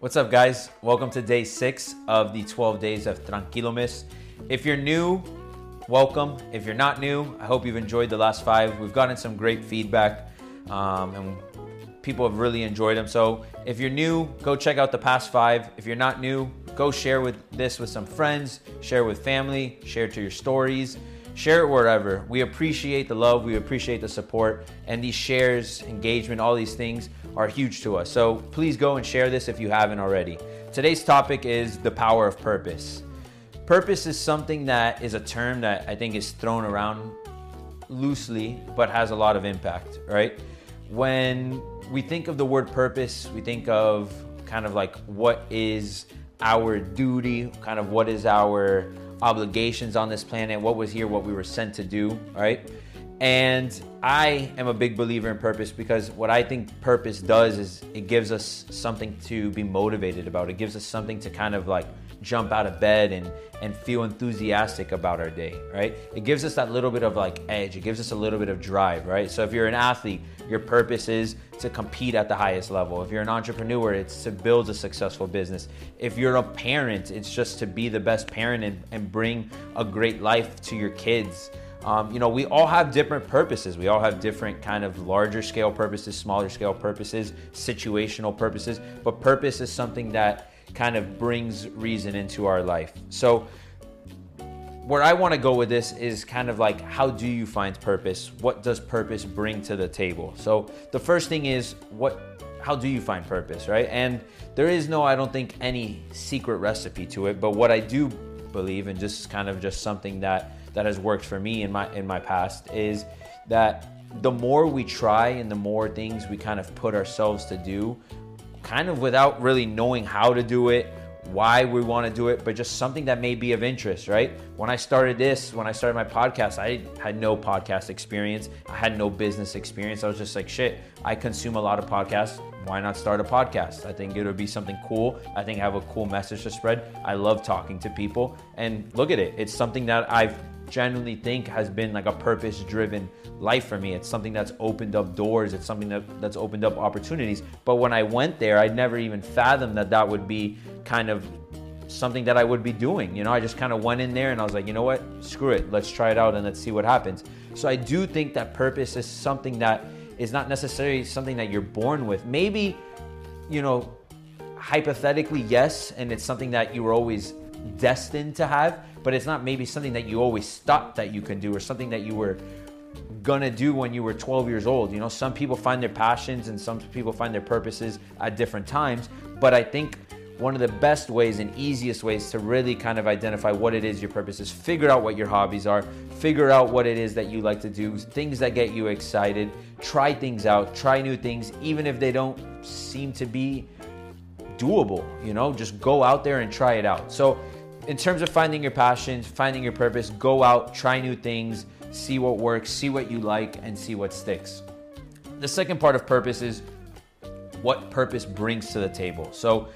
What's up, guys? Welcome to day six of the 12 days of Tranquilomis. If you're new, welcome. If you're not new, I hope you've enjoyed the last five. We've gotten some great feedback um, and people have really enjoyed them. So if you're new, go check out the past five. If you're not new, go share with this with some friends, share with family, share to your stories, share it wherever. We appreciate the love, we appreciate the support, and these shares, engagement, all these things are huge to us. So please go and share this if you haven't already. Today's topic is the power of purpose. Purpose is something that is a term that I think is thrown around loosely, but has a lot of impact, right? When we think of the word purpose, we think of kind of like what is our duty, kind of what is our obligations on this planet, what was here, what we were sent to do, right? And I am a big believer in purpose because what I think purpose does is it gives us something to be motivated about. It gives us something to kind of like jump out of bed and and feel enthusiastic about our day, right? It gives us that little bit of like edge. It gives us a little bit of drive, right? So if you're an athlete, your purpose is to compete at the highest level. If you're an entrepreneur, it's to build a successful business. If you're a parent, it's just to be the best parent and, and bring a great life to your kids. Um, you know, we all have different purposes. We all have different kind of larger scale purposes, smaller scale purposes, situational purposes. But purpose is something that kind of brings reason into our life. So, where I want to go with this is kind of like how do you find purpose? What does purpose bring to the table? So, the first thing is what how do you find purpose, right? And there is no I don't think any secret recipe to it, but what I do believe and just kind of just something that that has worked for me in my in my past is that the more we try and the more things we kind of put ourselves to do, kind of without really knowing how to do it, why we want to do it, but just something that may be of interest, right? When I started this, when I started my podcast, I had no podcast experience. I had no business experience. I was just like, shit, I consume a lot of podcasts. Why not start a podcast? I think it would be something cool. I think I have a cool message to spread. I love talking to people. And look at it, it's something that I've genuinely think has been like a purpose driven life for me. It's something that's opened up doors, it's something that, that's opened up opportunities. But when I went there, I never even fathomed that that would be kind of something that I would be doing. You know, I just kind of went in there and I was like, you know what, screw it, let's try it out and let's see what happens. So I do think that purpose is something that is not necessarily something that you're born with. Maybe, you know, hypothetically, yes, and it's something that you were always destined to have, but it's not maybe something that you always thought that you can do or something that you were gonna do when you were 12 years old. You know, some people find their passions and some people find their purposes at different times, but I think one of the best ways and easiest ways to really kind of identify what it is your purpose is figure out what your hobbies are figure out what it is that you like to do things that get you excited try things out try new things even if they don't seem to be doable you know just go out there and try it out so in terms of finding your passions, finding your purpose, go out, try new things, see what works, see what you like, and see what sticks. The second part of purpose is what purpose brings to the table. So,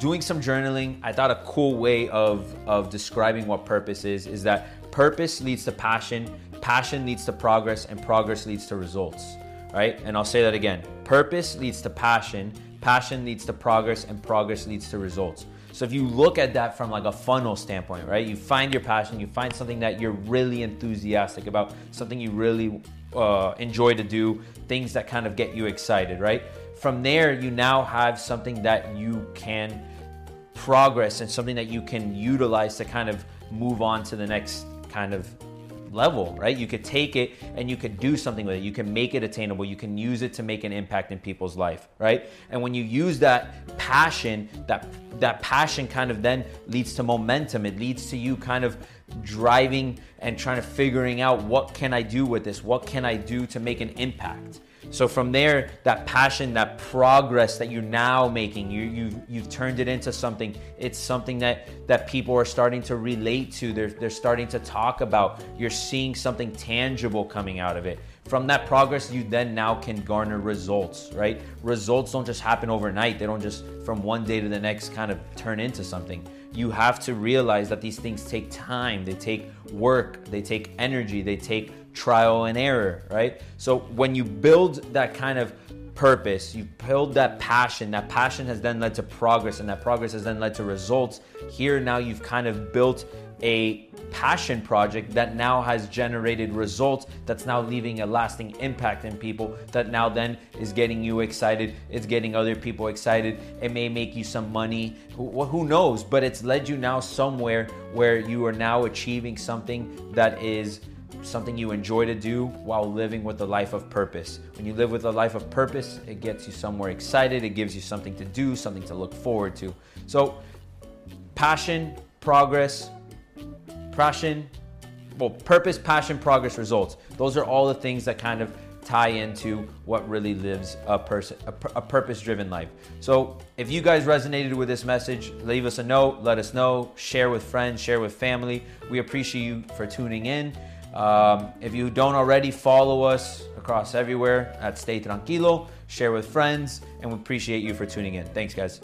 doing some journaling, I thought a cool way of, of describing what purpose is is that purpose leads to passion, passion leads to progress, and progress leads to results. Right? And I'll say that again purpose leads to passion, passion leads to progress, and progress leads to results. So if you look at that from like a funnel standpoint, right? You find your passion, you find something that you're really enthusiastic about, something you really uh, enjoy to do, things that kind of get you excited, right? From there, you now have something that you can progress and something that you can utilize to kind of move on to the next kind of level, right? You could take it and you could do something with it. You can make it attainable. You can use it to make an impact in people's life, right? And when you use that passion, that that passion kind of then leads to momentum. It leads to you kind of driving and trying to figuring out what can I do with this? What can I do to make an impact? So from there, that passion, that progress that you're now making, you you you've turned it into something. It's something that that people are starting to relate to. They're they're starting to talk about. You're seeing something tangible coming out of it. From that progress, you then now can garner results, right? Results don't just happen overnight. They don't just from one day to the next kind of turn into something. You have to realize that these things take time. They take work. They take energy. They take trial and error, right? So when you build that kind of purpose, you build that passion. That passion has then led to progress, and that progress has then led to results. Here now you've kind of built a passion project that now has generated results that's now leaving a lasting impact in people that now then is getting you excited it's getting other people excited it may make you some money who, who knows but it's led you now somewhere where you are now achieving something that is something you enjoy to do while living with a life of purpose. When you live with a life of purpose, it gets you somewhere excited, it gives you something to do, something to look forward to. So, passion, progress, passion, well, purpose, passion, progress, results. Those are all the things that kind of tie into what really lives a person a, a purpose-driven life. So, if you guys resonated with this message, leave us a note, let us know, share with friends, share with family. We appreciate you for tuning in. Um, if you don't already, follow us across everywhere at Stay Tranquilo, share with friends, and we appreciate you for tuning in. Thanks, guys.